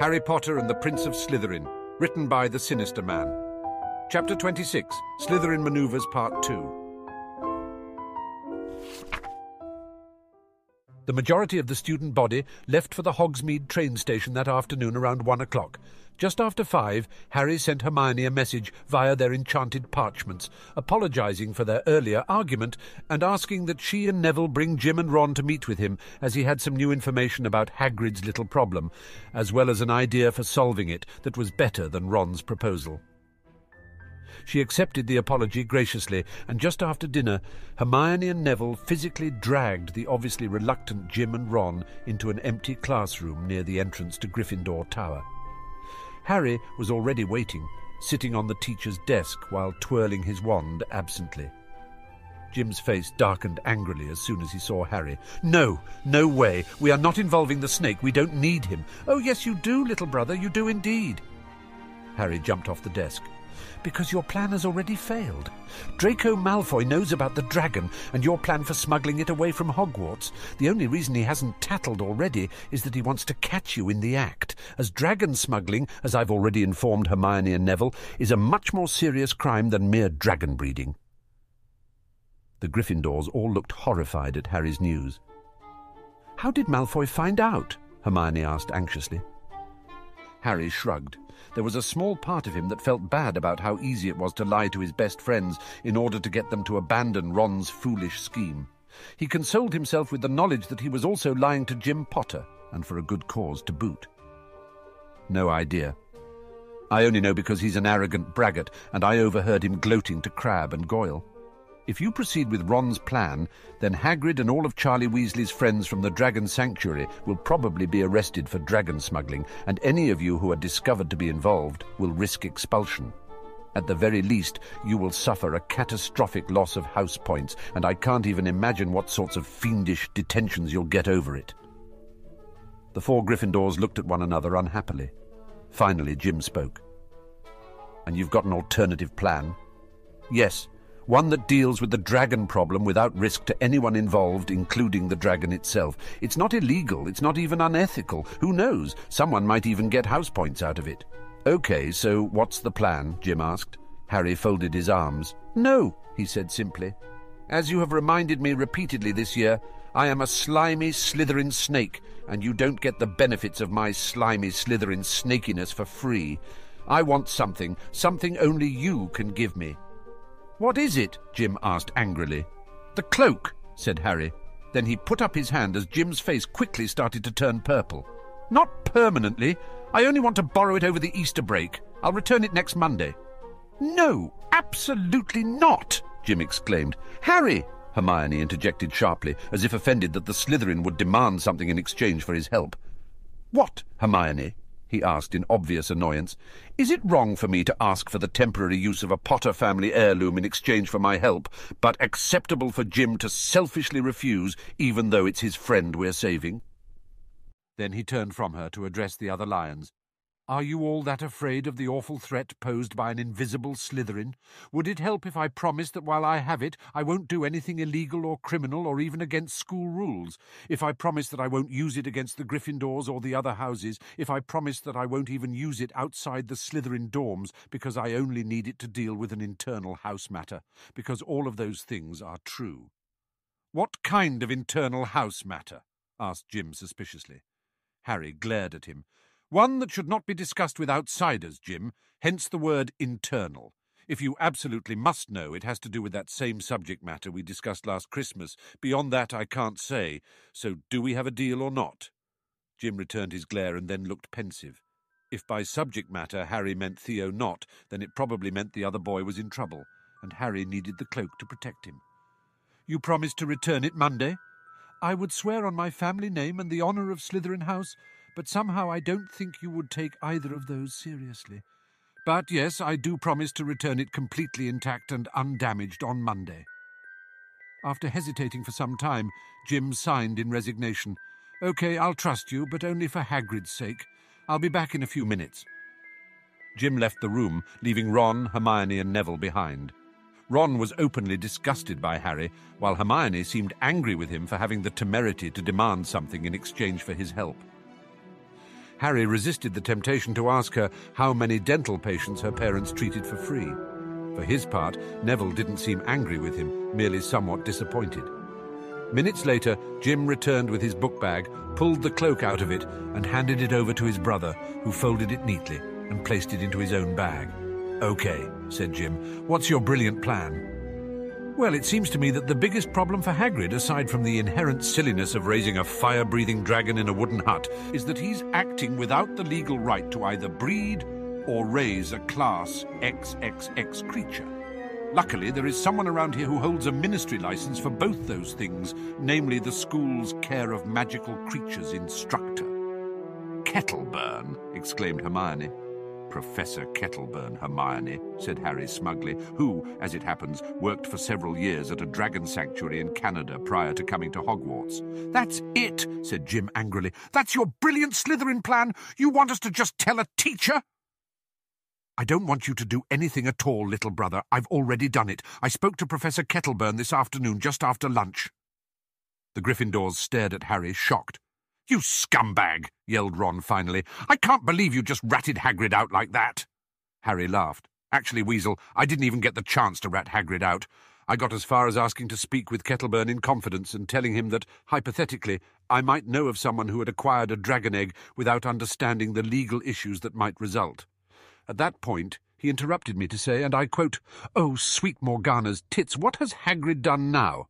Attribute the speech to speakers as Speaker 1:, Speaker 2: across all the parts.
Speaker 1: Harry Potter and the Prince of Slytherin, written by the Sinister Man. Chapter 26 Slytherin Maneuvers Part 2. The majority of the student body left for the Hogsmeade train station that afternoon around one o'clock. Just after five, Harry sent Hermione a message via their enchanted parchments, apologising for their earlier argument and asking that she and Neville bring Jim and Ron to meet with him, as he had some new information about Hagrid's little problem, as well as an idea for solving it that was better than Ron's proposal. She accepted the apology graciously, and just after dinner, Hermione and Neville physically dragged the obviously reluctant Jim and Ron into an empty classroom near the entrance to Gryffindor Tower. Harry was already waiting, sitting on the teacher's desk while twirling his wand absently. Jim's face darkened angrily as soon as he saw Harry. No, no way. We are not involving the snake. We don't need him. Oh, yes, you do, little brother. You do indeed. Harry jumped off the desk because your plan has already failed. Draco Malfoy knows about the dragon and your plan for smuggling it away from Hogwarts. The only reason he hasn't tattled already is that he wants to catch you in the act, as dragon smuggling, as I've already informed Hermione and Neville, is a much more serious crime than mere dragon breeding. The Gryffindors all looked horrified at Harry's news. How did Malfoy find out? Hermione asked anxiously. Harry shrugged. There was a small part of him that felt bad about how easy it was to lie to his best friends in order to get them to abandon Ron's foolish scheme. He consoled himself with the knowledge that he was also lying to Jim Potter, and for a good cause to boot. No idea. I only know because he's an arrogant braggart, and I overheard him gloating to Crabbe and Goyle. If you proceed with Ron's plan, then Hagrid and all of Charlie Weasley's friends from the Dragon Sanctuary will probably be arrested for dragon smuggling, and any of you who are discovered to be involved will risk expulsion. At the very least, you will suffer a catastrophic loss of house points, and I can't even imagine what sorts of fiendish detentions you'll get over it. The four Gryffindors looked at one another unhappily. Finally, Jim spoke. And you've got an alternative plan? Yes, one that deals with the dragon problem without risk to anyone involved, including the dragon itself. It's not illegal, it's not even unethical. Who knows? Someone might even get house points out of it. Okay, so what's the plan? Jim asked. Harry folded his arms. No, he said simply. As you have reminded me repeatedly this year, I am a slimy Slytherin snake, and you don't get the benefits of my slimy Slytherin snakiness for free. I want something, something only you can give me. What is it? Jim asked angrily. The cloak, said Harry. Then he put up his hand as Jim's face quickly started to turn purple. Not permanently. I only want to borrow it over the Easter break. I'll return it next Monday. No, absolutely not, Jim exclaimed. Harry! Hermione interjected sharply, as if offended that the Slytherin would demand something in exchange for his help. What, Hermione? He asked in obvious annoyance. Is it wrong for me to ask for the temporary use of a Potter family heirloom in exchange for my help, but acceptable for Jim to selfishly refuse, even though it's his friend we're saving? Then he turned from her to address the other lions. Are you all that afraid of the awful threat posed by an invisible Slytherin? Would it help if I promised that while I have it, I won't do anything illegal or criminal or even against school rules? If I promise that I won't use it against the Gryffindors or the other houses? If I promise that I won't even use it outside the Slytherin dorms because I only need it to deal with an internal house matter? Because all of those things are true. What kind of internal house matter? asked Jim suspiciously. Harry glared at him. One that should not be discussed with outsiders, Jim, hence the word internal. If you absolutely must know, it has to do with that same subject matter we discussed last Christmas. Beyond that, I can't say. So do we have a deal or not? Jim returned his glare and then looked pensive. If by subject matter Harry meant Theo Nott, then it probably meant the other boy was in trouble, and Harry needed the cloak to protect him. You promised to return it Monday? I would swear on my family name and the honour of Slytherin House but somehow I don't think you would take either of those seriously. But yes, I do promise to return it completely intact and undamaged on Monday. After hesitating for some time, Jim signed in resignation. OK, I'll trust you, but only for Hagrid's sake. I'll be back in a few minutes. Jim left the room, leaving Ron, Hermione, and Neville behind. Ron was openly disgusted by Harry, while Hermione seemed angry with him for having the temerity to demand something in exchange for his help. Harry resisted the temptation to ask her how many dental patients her parents treated for free. For his part, Neville didn't seem angry with him, merely somewhat disappointed. Minutes later, Jim returned with his book bag, pulled the cloak out of it, and handed it over to his brother, who folded it neatly and placed it into his own bag. OK, said Jim. What's your brilliant plan? Well, it seems to me that the biggest problem for Hagrid, aside from the inherent silliness of raising a fire-breathing dragon in a wooden hut, is that he's acting without the legal right to either breed or raise a class XXX creature. Luckily, there is someone around here who holds a ministry license for both those things, namely the school's Care of Magical Creatures instructor. Kettleburn, exclaimed Hermione. Professor Kettleburn, Hermione, said Harry smugly, who, as it happens, worked for several years at a dragon sanctuary in Canada prior to coming to Hogwarts. That's it, said Jim angrily. That's your brilliant Slytherin plan. You want us to just tell a teacher? I don't want you to do anything at all, little brother. I've already done it. I spoke to Professor Kettleburn this afternoon, just after lunch. The Gryffindors stared at Harry, shocked. You scumbag, yelled Ron finally. I can't believe you just ratted Hagrid out like that. Harry laughed. Actually, Weasel, I didn't even get the chance to rat Hagrid out. I got as far as asking to speak with Kettleburn in confidence and telling him that, hypothetically, I might know of someone who had acquired a dragon egg without understanding the legal issues that might result. At that point, he interrupted me to say, and I quote, Oh, sweet Morgana's tits, what has Hagrid done now?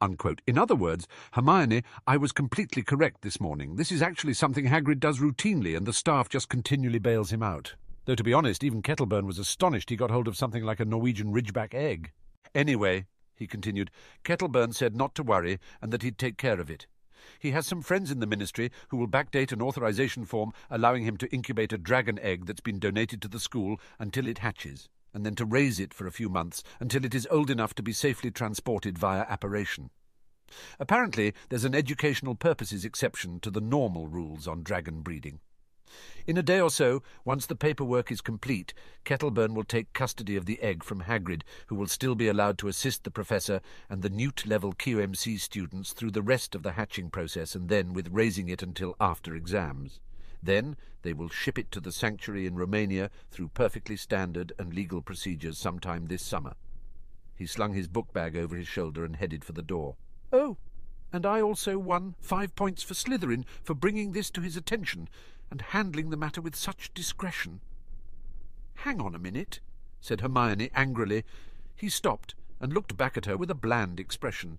Speaker 1: Unquote. In other words, Hermione, I was completely correct this morning. This is actually something Hagrid does routinely, and the staff just continually bails him out. Though, to be honest, even Kettleburn was astonished he got hold of something like a Norwegian ridgeback egg. Anyway, he continued, Kettleburn said not to worry, and that he'd take care of it. He has some friends in the ministry who will backdate an authorization form allowing him to incubate a dragon egg that's been donated to the school until it hatches, and then to raise it for a few months until it is old enough to be safely transported via apparition. Apparently, there's an educational purposes exception to the normal rules on dragon breeding. In a day or so, once the paperwork is complete, Kettleburn will take custody of the egg from Hagrid, who will still be allowed to assist the Professor and the Newt-level QMC students through the rest of the hatching process and then with raising it until after exams. Then they will ship it to the sanctuary in Romania through perfectly standard and legal procedures sometime this summer. He slung his book bag over his shoulder and headed for the door. Oh, and I also won five points for Slytherin for bringing this to his attention, and handling the matter with such discretion. Hang on a minute, said Hermione angrily. He stopped and looked back at her with a bland expression.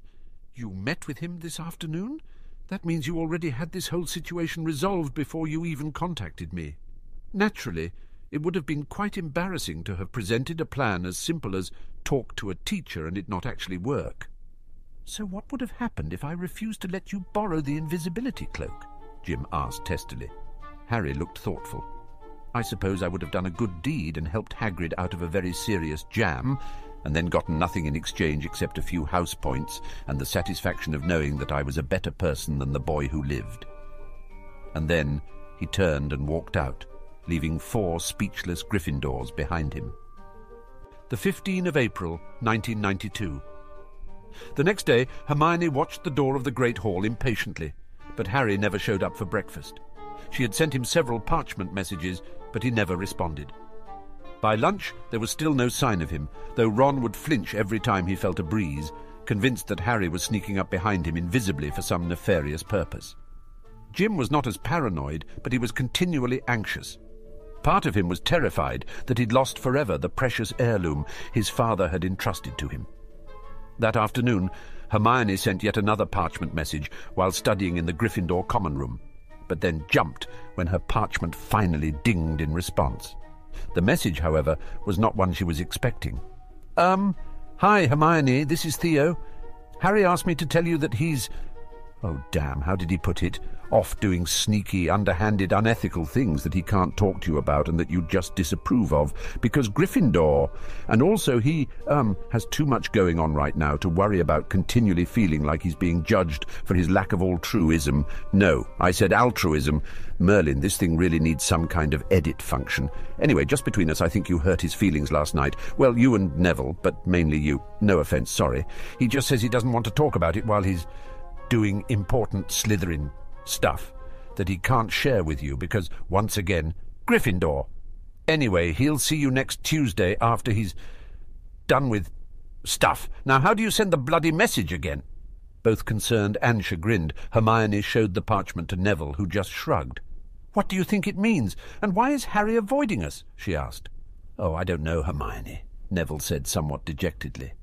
Speaker 1: You met with him this afternoon? That means you already had this whole situation resolved before you even contacted me. Naturally, it would have been quite embarrassing to have presented a plan as simple as talk to a teacher and it not actually work. So what would have happened if I refused to let you borrow the invisibility cloak? Jim asked testily. Harry looked thoughtful. I suppose I would have done a good deed and helped Hagrid out of a very serious jam, and then gotten nothing in exchange except a few house points and the satisfaction of knowing that I was a better person than the boy who lived. And then he turned and walked out, leaving four speechless Gryffindors behind him. The 15th of April, 1992. The next day, Hermione watched the door of the Great Hall impatiently, but Harry never showed up for breakfast. She had sent him several parchment messages, but he never responded. By lunch, there was still no sign of him, though Ron would flinch every time he felt a breeze, convinced that Harry was sneaking up behind him invisibly for some nefarious purpose. Jim was not as paranoid, but he was continually anxious. Part of him was terrified that he'd lost forever the precious heirloom his father had entrusted to him. That afternoon, Hermione sent yet another parchment message while studying in the Gryffindor common room but then jumped when her parchment finally dinged in response. The message, however, was not one she was expecting. Um, hi, Hermione, this is Theo. Harry asked me to tell you that he's. Oh, damn, how did he put it? Off doing sneaky, underhanded, unethical things that he can't talk to you about and that you just disapprove of, because Gryffindor, and also he, um, has too much going on right now to worry about continually feeling like he's being judged for his lack of altruism. No, I said altruism. Merlin, this thing really needs some kind of edit function. Anyway, just between us, I think you hurt his feelings last night. Well, you and Neville, but mainly you. No offence, sorry. He just says he doesn't want to talk about it while he's doing important Slytherin stuff. that he can't share with you because, once again, Gryffindor. Anyway, he'll see you next Tuesday after he's done with stuff. Now, how do you send the bloody message again? Both concerned and chagrined, Hermione showed the parchment to Neville, who just shrugged. What do you think it means? And why is Harry avoiding us? she asked. Oh, I don't know, Hermione, Neville said somewhat dejectedly.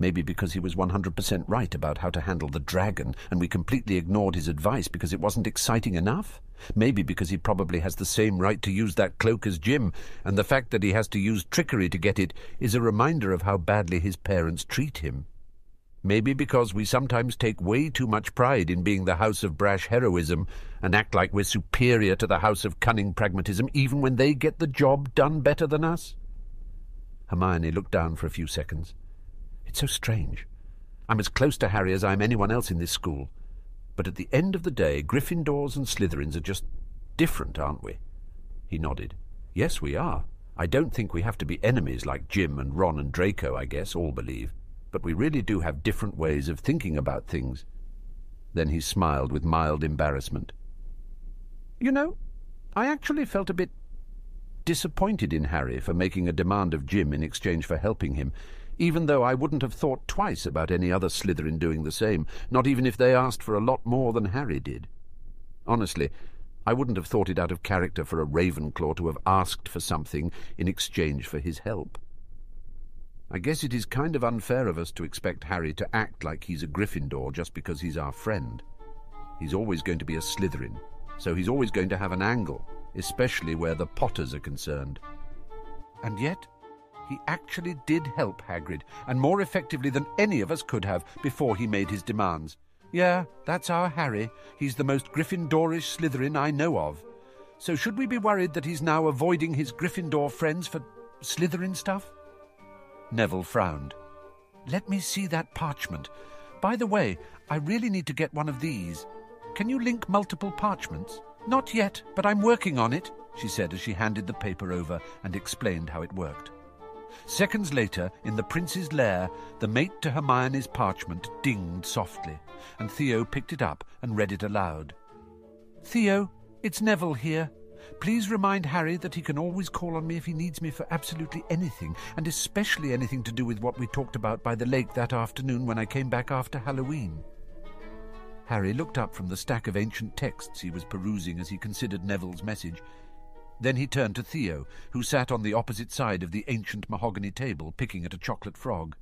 Speaker 1: Maybe because he was 100% right about how to handle the dragon, and we completely ignored his advice because it wasn't exciting enough? Maybe because he probably has the same right to use that cloak as Jim, and the fact that he has to use trickery to get it is a reminder of how badly his parents treat him. Maybe because we sometimes take way too much pride in being the house of brash heroism and act like we're superior to the house of cunning pragmatism even when they get the job done better than us? Hermione looked down for a few seconds. It's so strange. I'm as close to Harry as I am anyone else in this school. But at the end of the day, Gryffindors and Slytherins are just different, aren't we? He nodded. Yes, we are. I don't think we have to be enemies like Jim and Ron and Draco, I guess, all believe. But we really do have different ways of thinking about things. Then he smiled with mild embarrassment. You know, I actually felt a bit disappointed in Harry for making a demand of Jim in exchange for helping him even though I wouldn't have thought twice about any other Slytherin doing the same, not even if they asked for a lot more than Harry did. Honestly, I wouldn't have thought it out of character for a Ravenclaw to have asked for something in exchange for his help. I guess it is kind of unfair of us to expect Harry to act like he's a Gryffindor just because he's our friend. He's always going to be a Slytherin, so he's always going to have an angle, especially where the Potters are concerned. And yet, he actually did help Hagrid, and more effectively than any of us could have before he made his demands. Yeah, that's our Harry. He's the most Gryffindorish Slytherin I know of. So should we be worried that he's now avoiding his Gryffindor friends for Slytherin stuff? Neville frowned. Let me see that parchment. By the way, I really need to get one of these. Can you link multiple parchments? Not yet, but I'm working on it, she said as she handed the paper over and explained how it worked. Seconds later, in the prince's lair, the mate to Hermione's parchment dinged softly, and Theo picked it up and read it aloud. Theo, it's Neville here. Please remind Harry that he can always call on me if he needs me for absolutely anything, and especially anything to do with what we talked about by the lake that afternoon when I came back after Halloween. Harry looked up from the stack of ancient texts he was perusing as he considered Neville's message then he turned to Theo, who sat on the opposite side of the ancient mahogany table, picking at a chocolate frog.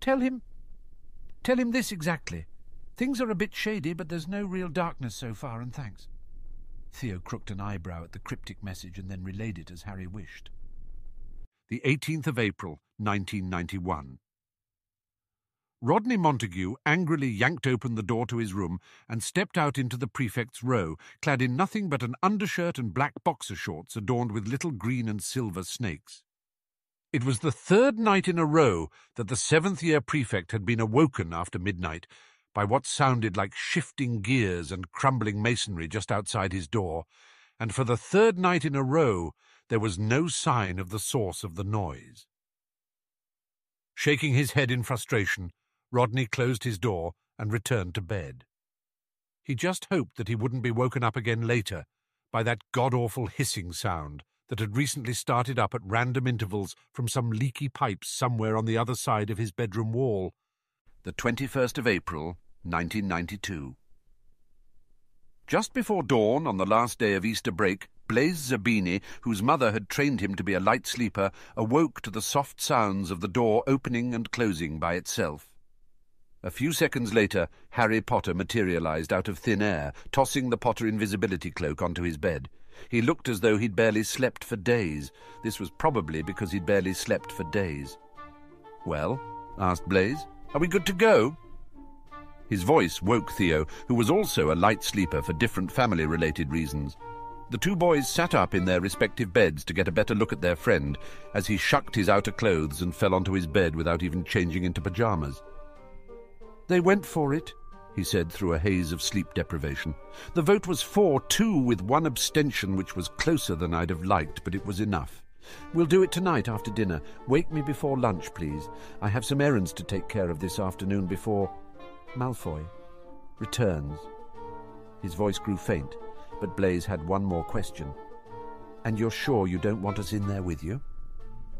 Speaker 1: Tell him... Tell him this exactly. Things are a bit shady, but there's no real darkness so far, and thanks. Theo crooked an eyebrow at the cryptic message and then relayed it as Harry wished. The 18th of April, 1991. Rodney Montague angrily yanked open the door to his room and stepped out into the prefect's row, clad in nothing but an undershirt and black boxer shorts adorned with little green and silver snakes. It was the third night in a row that the seventh year prefect had been awoken after midnight by what sounded like shifting gears and crumbling masonry just outside his door, and for the third night in a row there was no sign of the source of the noise. Shaking his head in frustration, Rodney closed his door and returned to bed. He just hoped that he wouldn't be woken up again later by that god-awful hissing sound that had recently started up at random intervals from some leaky pipes somewhere on the other side of his bedroom wall. The 21st of April, 1992. Just before dawn on the last day of Easter break, Blaise Zabini, whose mother had trained him to be a light sleeper, awoke to the soft sounds of the door opening and closing by itself. A few seconds later, Harry Potter materialized out of thin air, tossing the Potter invisibility cloak onto his bed. He looked as though he'd barely slept for days. This was probably because he'd barely slept for days. Well, asked Blaise, are we good to go? His voice woke Theo, who was also a light sleeper for different family-related reasons. The two boys sat up in their respective beds to get a better look at their friend as he shucked his outer clothes and fell onto his bed without even changing into pyjamas. They went for it, he said through a haze of sleep deprivation. The vote was 4-2 with one abstention, which was closer than I'd have liked, but it was enough. We'll do it tonight after dinner. Wake me before lunch, please. I have some errands to take care of this afternoon before... Malfoy returns. His voice grew faint, But Blaise had one more question. And you're sure you don't want us in there with you?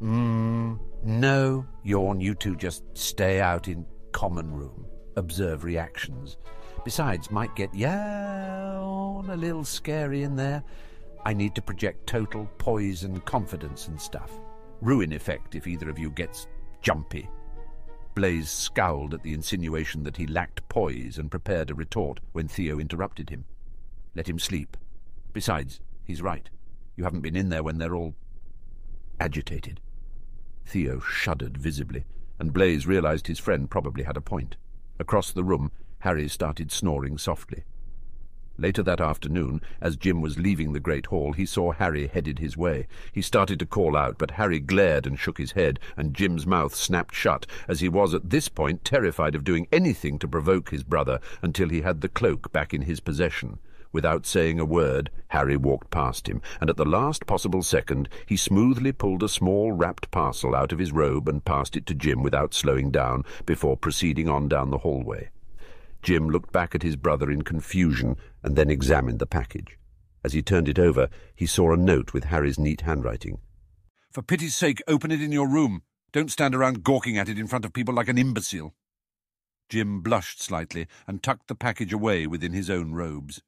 Speaker 1: Mmm, no, yawn. You two just stay out in common room. Observe reactions. Besides, might get yawn a little scary in there. I need to project total poise and confidence and stuff. Ruin effect if either of you gets jumpy. Blaise scowled at the insinuation that he lacked poise and prepared a retort when Theo interrupted him. Let him sleep. Besides, he's right. You haven't been in there when they're all agitated. Theo shuddered visibly, and Blaise realized his friend probably had a point. Across the room, Harry started snoring softly. Later that afternoon, as Jim was leaving the great hall, he saw Harry headed his way. He started to call out, but Harry glared and shook his head, and Jim's mouth snapped shut, as he was at this point terrified of doing anything to provoke his brother until he had the cloak back in his possession. Without saying a word, Harry walked past him, and at the last possible second he smoothly pulled a small wrapped parcel out of his robe and passed it to Jim without slowing down, before proceeding on down the hallway. Jim looked back at his brother in confusion and then examined the package. As he turned it over, he saw a note with Harry's neat handwriting.
Speaker 2: For pity's sake, open it in your room. Don't stand around gawking at it in front of people like an imbecile. Jim blushed slightly and tucked the package away within his own robes.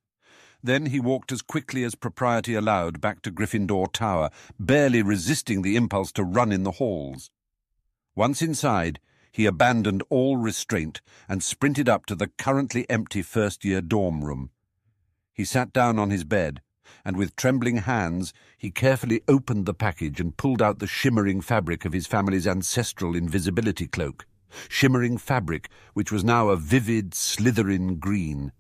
Speaker 2: Then he walked as quickly as propriety allowed back to Gryffindor Tower, barely resisting the impulse to run in the halls. Once inside, he abandoned all restraint and sprinted up to the currently empty first-year dorm room. He sat down on his bed, and with trembling hands he carefully opened the package and pulled out the shimmering fabric of his family's ancestral invisibility cloak. Shimmering fabric, which was now a vivid Slytherin green.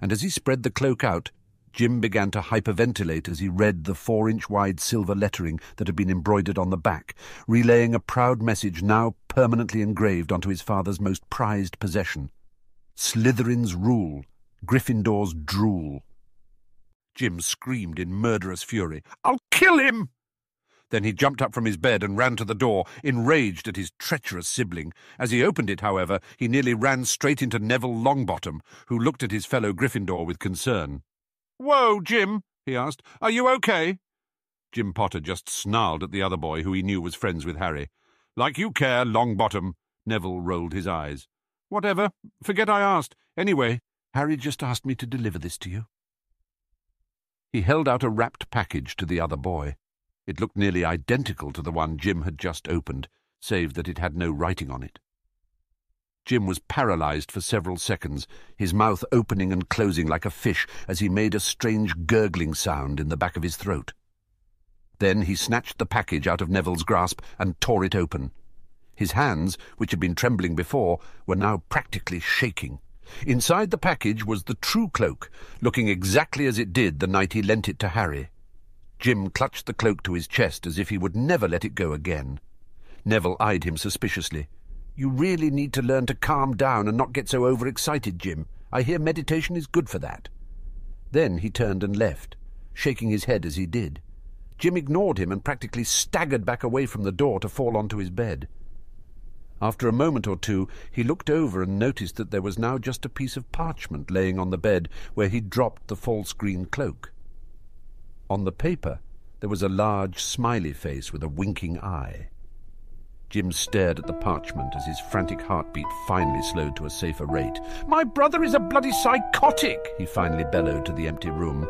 Speaker 2: And as he spread the cloak out, Jim began to hyperventilate as he read the four-inch-wide silver lettering that had been embroidered on the back, relaying a proud message now permanently engraved onto his father's most prized possession. Slytherin's rule, Gryffindor's drool. Jim screamed in murderous fury. I'll kill him! Then he jumped up from his bed and ran to the door, enraged at his treacherous sibling. As he opened it, however, he nearly ran straight into Neville Longbottom, who looked at his fellow Gryffindor with concern. Whoa, Jim, he asked. Are you okay? Jim Potter just snarled at the other boy, who he knew was friends with Harry. Like you care, Longbottom. Neville rolled his eyes. Whatever. Forget I asked. Anyway, Harry just asked me to deliver this to you. He held out a wrapped package to the other boy. It looked nearly identical to the one Jim had just opened, save that it had no writing on it. Jim was paralyzed for several seconds, his mouth opening and closing like a fish as he made a strange gurgling sound in the back of his throat. Then he snatched the package out of Neville's grasp and tore it open. His hands, which had been trembling before, were now practically shaking. Inside the package was the true cloak, looking exactly as it did the night he lent it to Harry. Jim clutched the cloak to his chest as if he would never let it go again. Neville eyed him suspiciously. You really need to learn to calm down and not get so overexcited, Jim. I hear meditation is good for that. Then he turned and left, shaking his head as he did. Jim ignored him and practically staggered back away from the door to fall onto his bed. After a moment or two, he looked over and noticed that there was now just a piece of parchment laying on the bed where he'd dropped the false green cloak. On the paper, there was a large smiley face with a winking eye. Jim stared at the parchment as his frantic heartbeat finally slowed to a safer rate. My brother is a bloody psychotic, he finally bellowed to the empty room,